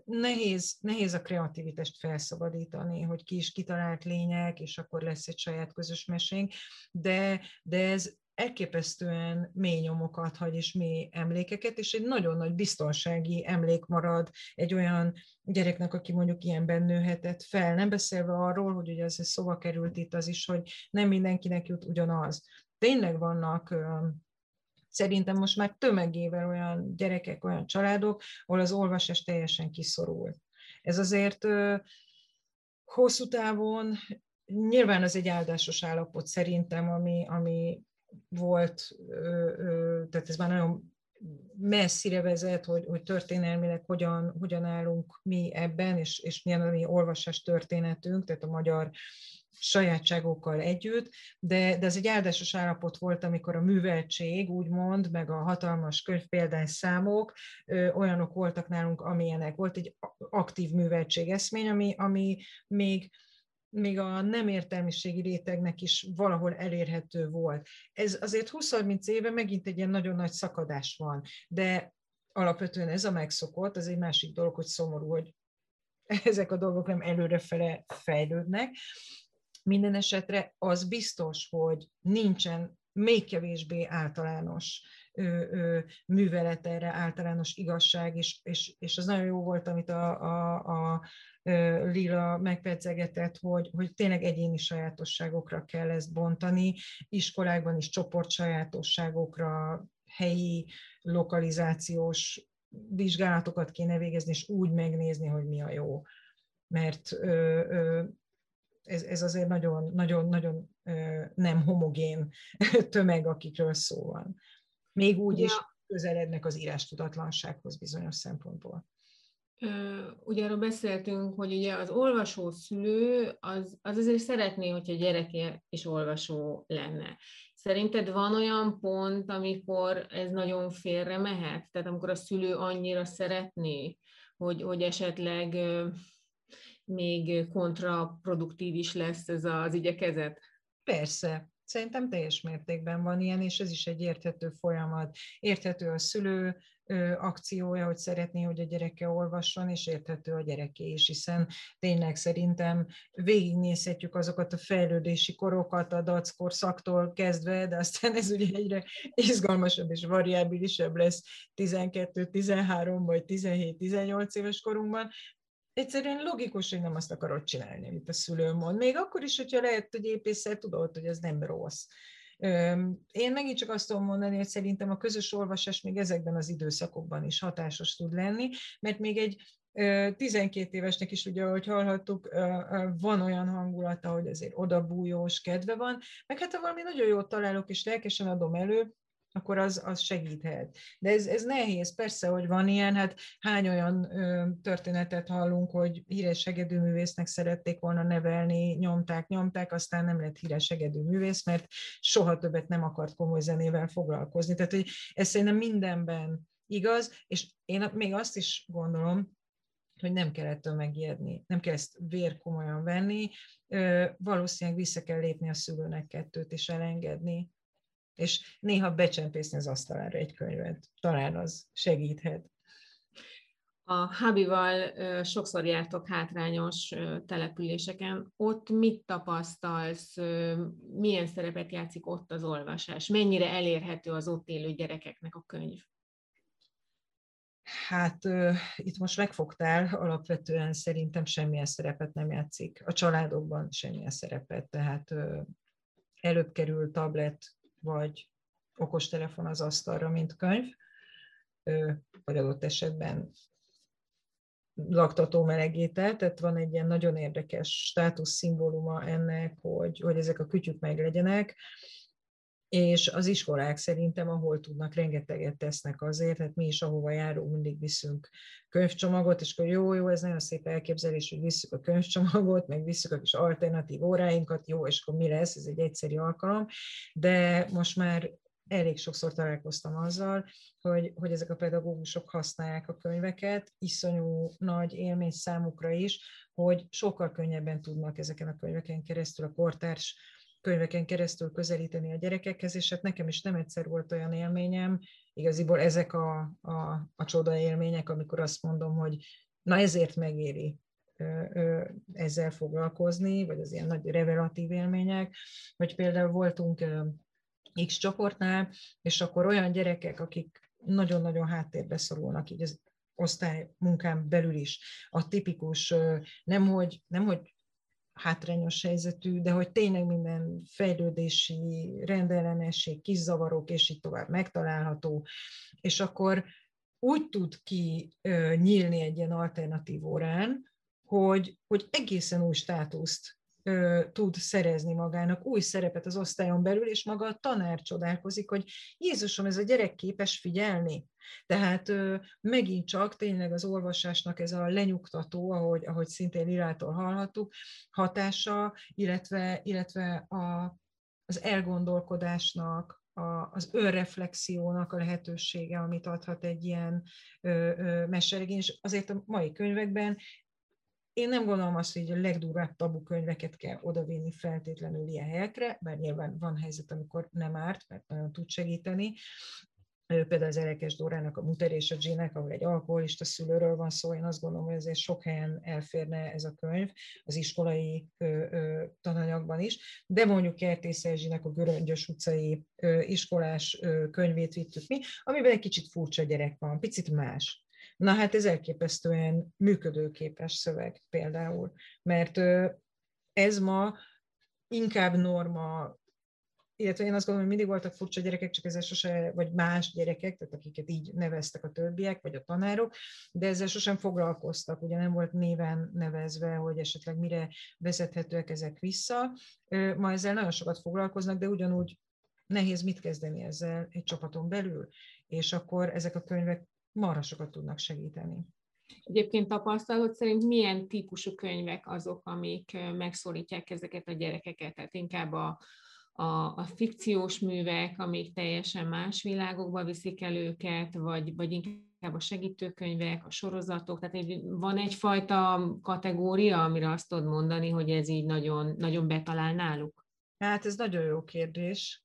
Nehéz, nehéz a kreativitást felszabadítani, hogy ki is kitalált lények, és akkor lesz egy saját közös mesénk, de, de ez elképesztően mély nyomokat hagy és mély emlékeket, és egy nagyon nagy biztonsági emlék marad egy olyan gyereknek, aki mondjuk ilyenben nőhetett fel. Nem beszélve arról, hogy ugye ez szóba került itt az is, hogy nem mindenkinek jut ugyanaz. Tényleg vannak szerintem most már tömegével olyan gyerekek, olyan családok, ahol az olvasás teljesen kiszorul. Ez azért hosszú távon nyilván az egy áldásos állapot szerintem, ami, ami volt, tehát ez már nagyon messzire vezet, hogy, hogy történelmileg hogyan, hogyan állunk mi ebben, és, és milyen a mi olvasás történetünk, tehát a magyar sajátságokkal együtt, de, de ez egy áldásos állapot volt, amikor a műveltség, úgymond, meg a hatalmas könyvpéldányszámok ö, olyanok voltak nálunk, amilyenek. Volt egy aktív műveltség eszmény, ami, ami még még a nem értelmiségi rétegnek is valahol elérhető volt. Ez azért 20-30 éve megint egy ilyen nagyon nagy szakadás van, de alapvetően ez a megszokott, az egy másik dolog, hogy szomorú, hogy ezek a dolgok nem előrefele fejlődnek. Minden esetre az biztos, hogy nincsen még kevésbé általános művelet erre, általános igazság, és, és, és az nagyon jó volt, amit a, a, a Lila megpedzegetett, hogy, hogy tényleg egyéni sajátosságokra kell ezt bontani, iskolákban is csoport sajátosságokra, helyi, lokalizációs vizsgálatokat kéne végezni, és úgy megnézni, hogy mi a jó. Mert ö, ö, ez, ez azért nagyon, nagyon, nagyon nem homogén tömeg, akikről szó van. Még úgy ja. is közelednek az írástudatlansághoz bizonyos szempontból. Ugye arról beszéltünk, hogy ugye az olvasó szülő az, az azért szeretné, hogyha a gyereke is olvasó lenne. Szerinted van olyan pont, amikor ez nagyon félre mehet? Tehát amikor a szülő annyira szeretné, hogy, hogy esetleg még kontraproduktív is lesz ez az igyekezet? Persze, Szerintem teljes mértékben van ilyen, és ez is egy érthető folyamat. Érthető a szülő akciója, hogy szeretné, hogy a gyereke olvasson, és érthető a gyereké is, hiszen tényleg szerintem végignézhetjük azokat a fejlődési korokat a dackorszaktól kezdve, de aztán ez ugye egyre izgalmasabb és variábilisebb lesz 12, 13 vagy 17-18 éves korunkban, egyszerűen logikus, hogy nem azt akarod csinálni, amit a szülő mond. Még akkor is, hogyha lehet, hogy épészel tudod, hogy ez nem rossz. Én megint csak azt tudom mondani, hogy szerintem a közös olvasás még ezekben az időszakokban is hatásos tud lenni, mert még egy 12 évesnek is, ugye, ahogy hallhattuk, van olyan hangulata, hogy azért odabújós kedve van, meg hát ha valami nagyon jót találok, és lelkesen adom elő, akkor az, az segíthet. De ez, ez nehéz, persze, hogy van ilyen, hát hány olyan ö, történetet hallunk, hogy híres segedűművésznek szerették volna nevelni, nyomták, nyomták, aztán nem lett híres segedűművész, mert soha többet nem akart komoly zenével foglalkozni. Tehát, hogy ez szerintem mindenben igaz, és én még azt is gondolom, hogy nem kell ettől megijedni, nem kell ezt vér komolyan venni, valószínűleg vissza kell lépni a szülőnek kettőt, és elengedni, és néha becsempészni az asztalára egy könyvet. Talán az segíthet. A Habival sokszor jártok hátrányos településeken. Ott mit tapasztalsz, milyen szerepet játszik ott az olvasás? Mennyire elérhető az ott élő gyerekeknek a könyv? Hát itt most megfogtál, alapvetően szerintem semmilyen szerepet nem játszik. A családokban semmilyen szerepet, tehát előbb kerül tablet, vagy okostelefon az asztalra, mint könyv, vagy adott esetben laktató melegétel, tehát van egy ilyen nagyon érdekes státuszszimbóluma ennek, hogy, hogy ezek a kütyük meg legyenek, és az iskolák szerintem, ahol tudnak, rengeteget tesznek azért, hát mi is, ahova járunk, mindig viszünk könyvcsomagot, és akkor jó, jó, ez nagyon szép elképzelés, hogy visszük a könyvcsomagot, meg visszük a kis alternatív óráinkat, jó, és akkor mi lesz, ez egy egyszerű alkalom, de most már elég sokszor találkoztam azzal, hogy, hogy ezek a pedagógusok használják a könyveket, iszonyú nagy élmény számukra is, hogy sokkal könnyebben tudnak ezeken a könyveken keresztül a kortárs könyveken keresztül közelíteni a gyerekekhez, és hát nekem is nem egyszer volt olyan élményem, igaziból ezek a, a, a csoda élmények, amikor azt mondom, hogy na ezért megéri ezzel foglalkozni, vagy az ilyen nagy revelatív élmények, hogy például voltunk X csoportnál, és akkor olyan gyerekek, akik nagyon-nagyon háttérbe szorulnak, így az osztály munkán belül is, a tipikus, nemhogy, nemhogy hátrányos helyzetű, de hogy tényleg minden fejlődési rendellenesség, kis zavarok, és így tovább megtalálható, és akkor úgy tud ki nyílni egy ilyen alternatív órán, hogy, hogy egészen új státuszt ö, tud szerezni magának új szerepet az osztályon belül, és maga a tanár csodálkozik, hogy Jézusom, ez a gyerek képes figyelni. Tehát ö, megint csak tényleg az olvasásnak ez a lenyugtató, ahogy, ahogy szintén Lilától hallhattuk, hatása, illetve, illetve a, az elgondolkodásnak, a, az önreflexiónak a lehetősége, amit adhat egy ilyen meseregény, és azért a mai könyvekben én nem gondolom azt, hogy a legdurvább tabu könyveket kell odavinni feltétlenül ilyen helyekre, bár nyilván van helyzet, amikor nem árt, mert nagyon tud segíteni, például az Elekes Dórának a Muter és a Ginek, ahol egy alkoholista szülőről van szó, én azt gondolom, hogy ezért sok helyen elférne ez a könyv, az iskolai ö, ö, tananyagban is, de mondjuk Kertész Erzsinek a Göröngyös utcai ö, iskolás ö, könyvét vittük mi, amiben egy kicsit furcsa gyerek van, picit más. Na hát ez elképesztően működőképes szöveg például, mert ez ma inkább norma illetve én azt gondolom, hogy mindig voltak furcsa gyerekek, csak ezzel sose, vagy más gyerekek, tehát akiket így neveztek a többiek, vagy a tanárok, de ezzel sosem foglalkoztak, ugye nem volt néven nevezve, hogy esetleg mire vezethetőek ezek vissza. Ma ezzel nagyon sokat foglalkoznak, de ugyanúgy nehéz mit kezdeni ezzel egy csapaton belül, és akkor ezek a könyvek marha sokat tudnak segíteni. Egyébként tapasztalat szerint milyen típusú könyvek azok, amik megszólítják ezeket a gyerekeket? Tehát inkább a, a, a fikciós művek, amik teljesen más világokba viszik el őket, vagy, vagy inkább a segítőkönyvek, a sorozatok, tehát van egyfajta kategória, amire azt tudod mondani, hogy ez így nagyon, nagyon betalál náluk? Hát ez nagyon jó kérdés,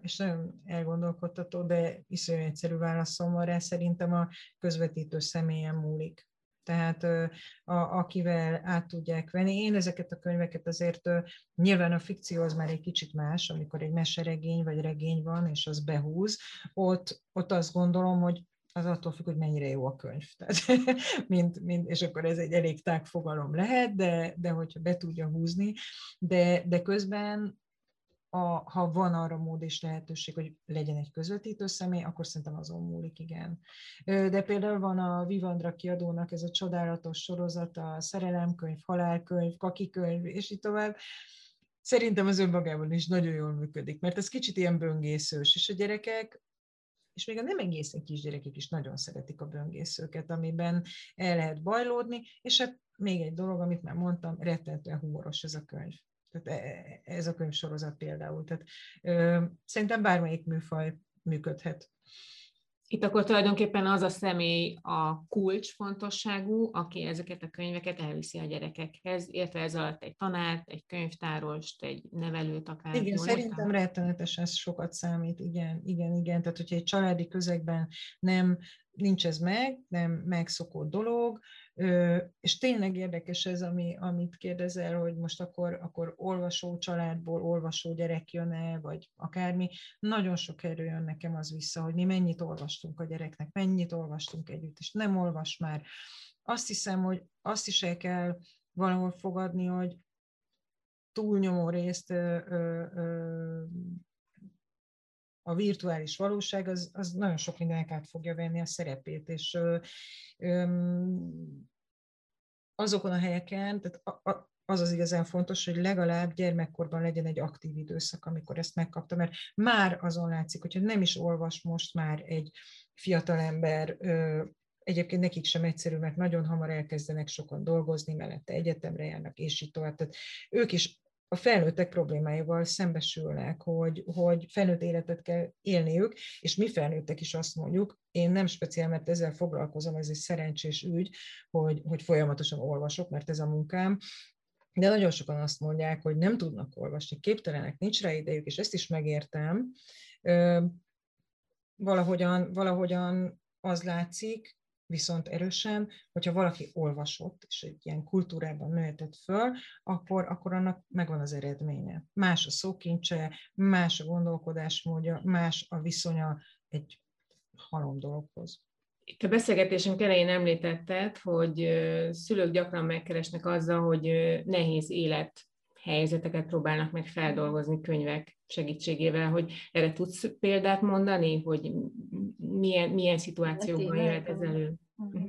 és nagyon elgondolkodtató, de iszonyú egyszerű válaszom van rá, szerintem a közvetítő személyen múlik tehát a, akivel át tudják venni. Én ezeket a könyveket azért nyilván a fikció az már egy kicsit más, amikor egy meseregény vagy regény van, és az behúz, ott, ott azt gondolom, hogy az attól függ, hogy mennyire jó a könyv. Tehát, mint, mint, és akkor ez egy elég tág fogalom lehet, de, de hogyha be tudja húzni, de, de közben a, ha van arra mód és lehetőség, hogy legyen egy közvetítő személy, akkor szerintem azon múlik, igen. De például van a Vivandra kiadónak ez a csodálatos sorozata, a szerelemkönyv, halálkönyv, kakikönyv, és így tovább. Szerintem az önmagában is nagyon jól működik, mert ez kicsit ilyen böngészős, és a gyerekek és még a nem egészen kisgyerekek is nagyon szeretik a böngészőket, amiben el lehet bajlódni, és hát még egy dolog, amit már mondtam, rettentően humoros ez a könyv. Tehát e, ez a könyvsorozat például. Tehát ö, szerintem bármelyik műfaj működhet. Itt akkor tulajdonképpen az a személy a kulcsfontosságú, aki ezeket a könyveket elviszi a gyerekekhez, értve ez alatt egy tanárt, egy könyvtárost, egy nevelőt akár. Igen, szerintem rettenetesen sokat számít, igen, igen, igen. Tehát, hogyha egy családi közegben nem nincs ez meg, nem megszokott dolog, és tényleg érdekes ez, ami, amit kérdezel, hogy most akkor, akkor olvasó családból olvasó gyerek jön-e, vagy akármi. Nagyon sok erő jön nekem az vissza, hogy mi mennyit olvastunk a gyereknek, mennyit olvastunk együtt, és nem olvas már. Azt hiszem, hogy azt is el kell valahol fogadni, hogy túlnyomó részt ö, ö, ö, a virtuális valóság az, az nagyon sok mindenek át fogja venni a szerepét, és ö, ö, azokon a helyeken, tehát a, a, az az igazán fontos, hogy legalább gyermekkorban legyen egy aktív időszak, amikor ezt megkapta, mert már azon látszik, hogyha nem is olvas most már egy fiatalember, egyébként nekik sem egyszerű, mert nagyon hamar elkezdenek sokan dolgozni, mellette egyetemre járnak, és így tovább. Tehát ők is a felnőttek problémáival szembesülnek, hogy, hogy felnőtt életet kell élniük, és mi felnőttek is azt mondjuk, én nem speciál, mert ezzel foglalkozom, ez egy szerencsés ügy, hogy, hogy folyamatosan olvasok, mert ez a munkám, de nagyon sokan azt mondják, hogy nem tudnak olvasni, képtelenek, nincs rá idejük, és ezt is megértem. Valahogyan, valahogyan az látszik, viszont erősen, hogyha valaki olvasott, és egy ilyen kultúrában nőhetett föl, akkor, akkor annak megvan az eredménye. Más a szókincse, más a gondolkodásmódja, más a viszonya egy halom dologhoz. Itt a beszélgetésünk elején említetted, hogy szülők gyakran megkeresnek azzal, hogy nehéz élet helyzeteket próbálnak meg feldolgozni könyvek segítségével, hogy erre tudsz példát mondani, hogy milyen, milyen szituációban jöhet ez elő? Mhm.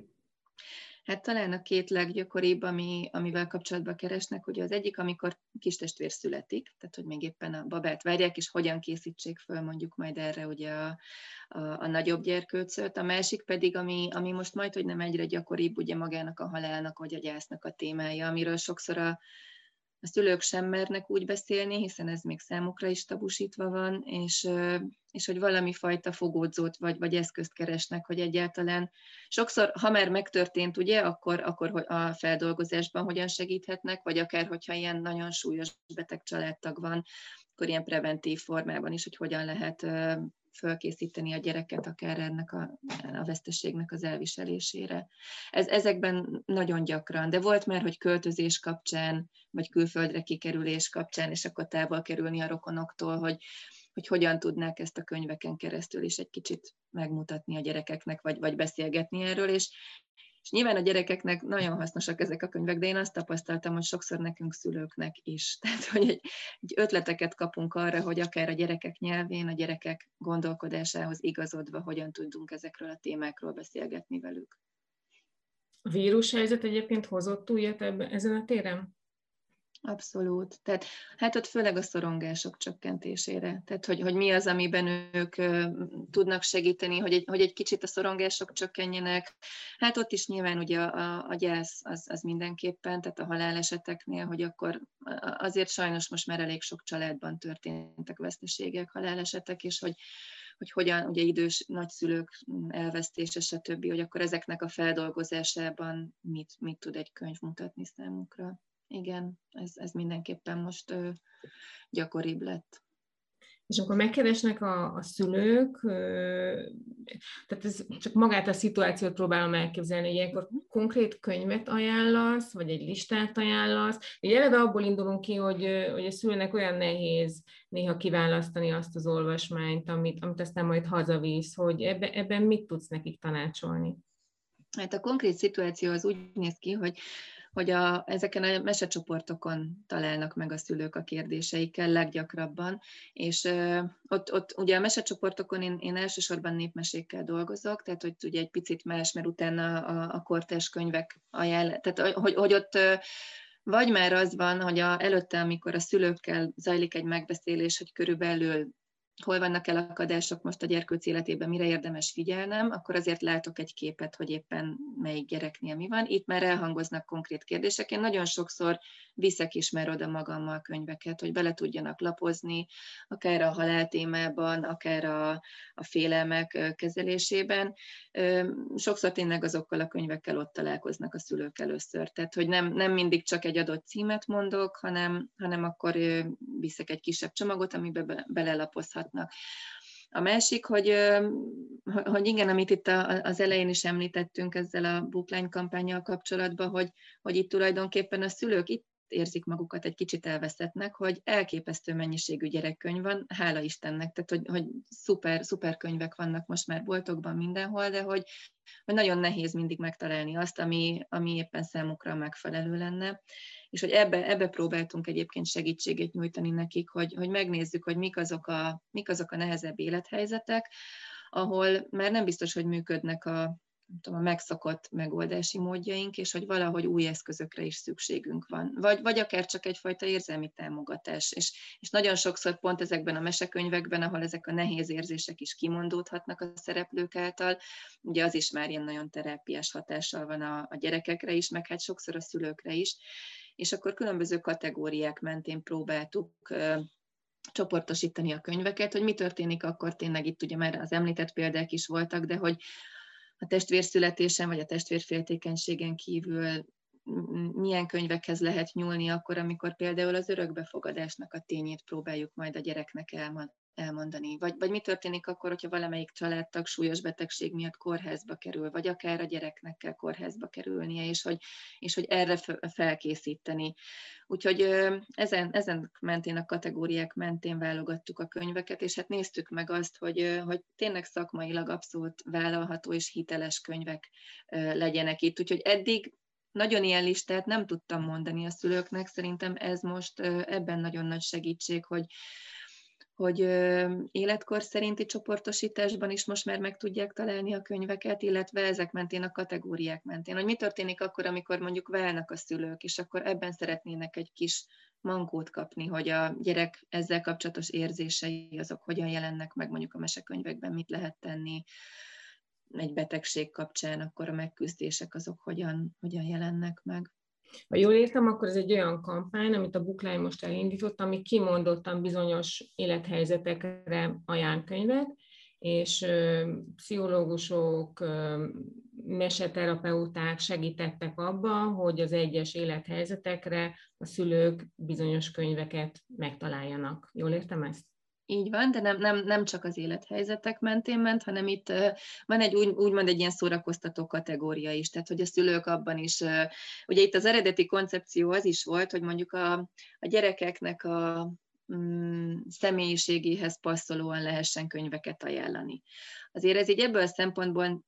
Hát talán a két leggyakoribb, ami, amivel kapcsolatban keresnek, ugye az egyik, amikor kistestvér születik, tehát hogy még éppen a babát várják, és hogyan készítsék föl mondjuk majd erre ugye a, a, a nagyobb gyerkőcöt. A másik pedig, ami, ami most majd, hogy nem egyre gyakoribb, ugye magának a halálnak vagy a gyásznak a témája, amiről sokszor a, a szülők sem mernek úgy beszélni, hiszen ez még számukra is tabusítva van, és, és hogy valami fajta fogódzót vagy, vagy eszközt keresnek, hogy egyáltalán sokszor, ha már megtörtént, ugye, akkor, akkor a feldolgozásban hogyan segíthetnek, vagy akár, hogyha ilyen nagyon súlyos beteg családtag van, akkor ilyen preventív formában is, hogy hogyan lehet fölkészíteni a gyereket akár ennek a, a veszteségnek az elviselésére. Ez, ezekben nagyon gyakran, de volt már, hogy költözés kapcsán, vagy külföldre kikerülés kapcsán, és akkor távol kerülni a rokonoktól, hogy, hogy hogyan tudnák ezt a könyveken keresztül is egy kicsit megmutatni a gyerekeknek, vagy, vagy beszélgetni erről, és, és nyilván a gyerekeknek nagyon hasznosak ezek a könyvek, de én azt tapasztaltam, hogy sokszor nekünk szülőknek is. Tehát, hogy egy, egy ötleteket kapunk arra, hogy akár a gyerekek nyelvén, a gyerekek gondolkodásához igazodva, hogyan tudunk ezekről a témákról beszélgetni velük. A vírushelyzet egyébként hozott újat ebben, ezen a téren? Abszolút. Tehát hát ott főleg a szorongások csökkentésére. Tehát, hogy, hogy mi az, amiben ők tudnak segíteni, hogy egy, hogy egy kicsit a szorongások csökkenjenek. Hát ott is nyilván ugye a, a, a gyász az, az mindenképpen, tehát a haláleseteknél, hogy akkor azért sajnos most már elég sok családban történtek veszteségek, halálesetek, és hogy, hogy hogyan, ugye idős nagyszülők elvesztése, stb., hogy akkor ezeknek a feldolgozásában mit, mit tud egy könyv mutatni számukra igen, ez, ez mindenképpen most ö, gyakoribb lett. És amikor megkeresnek a, a szülők, tehát ez csak magát a szituációt próbálom elképzelni, hogy ilyenkor konkrét könyvet ajánlasz, vagy egy listát ajánlasz. Ugye eleve abból indulunk ki, hogy, hogy a szülőnek olyan nehéz néha kiválasztani azt az olvasmányt, amit, amit aztán majd hazavisz, hogy ebbe, ebben mit tudsz nekik tanácsolni? Hát a konkrét szituáció az úgy néz ki, hogy hogy a, ezeken a mesecsoportokon találnak meg a szülők a kérdéseikkel leggyakrabban, és ott, ott ugye a mesecsoportokon én, én elsősorban népmesékkel dolgozok, tehát hogy ugye egy picit más, mert utána a, a kortás könyvek ajánl, tehát hogy, hogy ott vagy már az van, hogy a, előtte, amikor a szülőkkel zajlik egy megbeszélés, hogy körülbelül hol vannak elakadások most a gyerkőc életében, mire érdemes figyelnem, akkor azért látok egy képet, hogy éppen melyik gyereknél mi van. Itt már elhangoznak konkrét kérdések. Én nagyon sokszor viszek is már oda magammal könyveket, hogy bele tudjanak lapozni, akár a halál témában, akár a, a félelmek kezelésében. Sokszor tényleg azokkal a könyvekkel ott találkoznak a szülők először. Tehát, hogy nem, nem mindig csak egy adott címet mondok, hanem, hanem akkor viszek egy kisebb csomagot, amiben belelapozhatnak. A másik, hogy, hogy igen, amit itt az elején is említettünk ezzel a bookline kampányjal kapcsolatban, hogy, hogy itt tulajdonképpen a szülők itt érzik magukat egy kicsit elveszettnek, hogy elképesztő mennyiségű gyerekkönyv van, hála Istennek, tehát hogy, hogy szuper, szuper könyvek vannak most már boltokban mindenhol, de hogy, hogy nagyon nehéz mindig megtalálni azt, ami, ami éppen számukra megfelelő lenne. És hogy ebbe, ebbe próbáltunk egyébként segítséget nyújtani nekik, hogy, hogy megnézzük, hogy mik azok, a, mik azok a nehezebb élethelyzetek, ahol már nem biztos, hogy működnek a, tudom, a megszokott megoldási módjaink, és hogy valahogy új eszközökre is szükségünk van. Vagy, vagy akár csak egyfajta érzelmi támogatás. És, és nagyon sokszor pont ezekben a mesekönyvekben, ahol ezek a nehéz érzések is kimondódhatnak a szereplők által, ugye az is már ilyen nagyon terápiás hatással van a, a gyerekekre is, meg hát sokszor a szülőkre is. És akkor különböző kategóriák mentén próbáltuk csoportosítani a könyveket, hogy mi történik akkor tényleg itt ugye már az említett példák is voltak, de hogy a testvérszületésen vagy a testvérféltékenységen kívül milyen könyvekhez lehet nyúlni akkor, amikor például az örökbefogadásnak a tényét próbáljuk majd a gyereknek elmondani. Vagy, vagy mi történik akkor, hogyha valamelyik családtag súlyos betegség miatt kórházba kerül, vagy akár a gyereknek kell kórházba kerülnie, és hogy, és hogy erre felkészíteni. Úgyhogy ezen, ezen mentén a kategóriák mentén válogattuk a könyveket, és hát néztük meg azt, hogy, hogy tényleg szakmailag abszolút vállalható és hiteles könyvek legyenek itt. Úgyhogy eddig nagyon ilyen listát nem tudtam mondani a szülőknek, szerintem ez most ebben nagyon nagy segítség, hogy, hogy életkor szerinti csoportosításban is most már meg tudják találni a könyveket, illetve ezek mentén a kategóriák mentén. Hogy mi történik akkor, amikor mondjuk válnak a szülők, és akkor ebben szeretnének egy kis mankót kapni, hogy a gyerek ezzel kapcsolatos érzései azok hogyan jelennek meg mondjuk a mesekönyvekben, mit lehet tenni egy betegség kapcsán, akkor a megküzdések azok hogyan, hogyan jelennek meg. Ha jól értem, akkor ez egy olyan kampány, amit a Bookline most elindított, ami kimondottan bizonyos élethelyzetekre ajánl könyvet, és pszichológusok, meseterapeuták segítettek abban, hogy az egyes élethelyzetekre a szülők bizonyos könyveket megtaláljanak. Jól értem ezt? Így van, de nem, nem, nem csak az élethelyzetek mentén ment, hanem itt van egy úgy, úgymond egy ilyen szórakoztató kategória is, tehát hogy a szülők abban is, ugye itt az eredeti koncepció az is volt, hogy mondjuk a, a gyerekeknek a mm, személyiségéhez passzolóan lehessen könyveket ajánlani. Azért ez így ebből a szempontból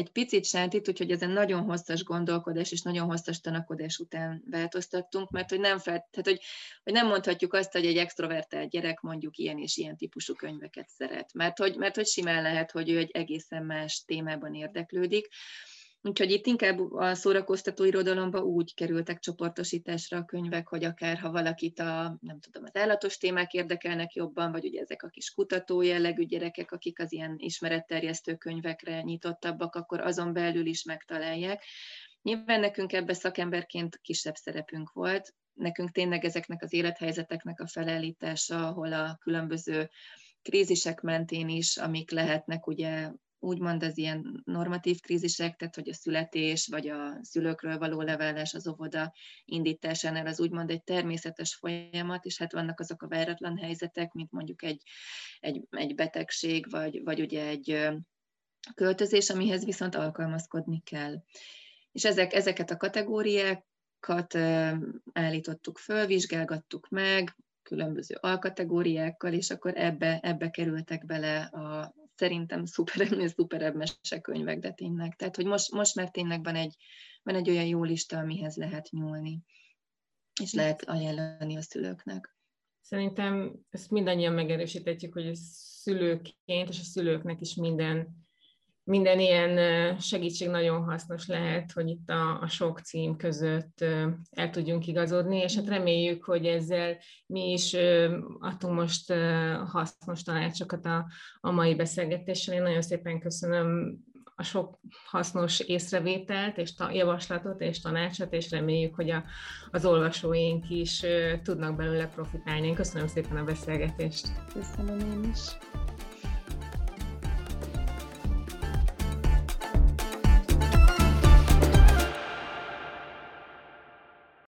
egy picit sátít, úgyhogy ezen nagyon hosszas gondolkodás és nagyon hosszas tanakodás után változtattunk, mert hogy nem, fel, tehát, hogy, hogy nem mondhatjuk azt, hogy egy extrovertált gyerek mondjuk ilyen és ilyen típusú könyveket szeret, mert hogy, mert hogy simán lehet, hogy ő egy egészen más témában érdeklődik, Úgyhogy itt inkább a szórakoztató irodalomba úgy kerültek csoportosításra a könyvek, hogy akár ha valakit a, nem tudom, az állatos témák érdekelnek jobban, vagy ugye ezek a kis kutató jellegű gyerekek, akik az ilyen ismeretterjesztő könyvekre nyitottabbak, akkor azon belül is megtalálják. Nyilván nekünk ebbe szakemberként kisebb szerepünk volt, nekünk tényleg ezeknek az élethelyzeteknek a felállítása, ahol a különböző krízisek mentén is, amik lehetnek ugye úgymond az ilyen normatív krízisek, tehát hogy a születés, vagy a szülőkről való levállás az óvoda indításánál az úgymond egy természetes folyamat, és hát vannak azok a váratlan helyzetek, mint mondjuk egy, egy, egy betegség, vagy, vagy ugye egy költözés, amihez viszont alkalmazkodni kell. És ezek, ezeket a kategóriákat állítottuk föl, vizsgálgattuk meg, különböző alkategóriákkal, és akkor ebbe, ebbe kerültek bele a, szerintem szuperebb, szuperebb mesekönyvek, de tényleg. Tehát, hogy most, most már tényleg van egy, van egy olyan jó lista, amihez lehet nyúlni, és lehet ajánlani a szülőknek. Szerintem ezt mindannyian megerősíthetjük, hogy a szülőként és a szülőknek is minden minden ilyen segítség nagyon hasznos lehet, hogy itt a, a sok cím között el tudjunk igazodni, és hát reméljük, hogy ezzel mi is adtunk most hasznos tanácsokat a, a mai beszélgetéssel. Én nagyon szépen köszönöm a sok hasznos észrevételt, és ta, javaslatot, és tanácsot, és reméljük, hogy a, az olvasóink is tudnak belőle profitálni. Én köszönöm szépen a beszélgetést. Köszönöm én is.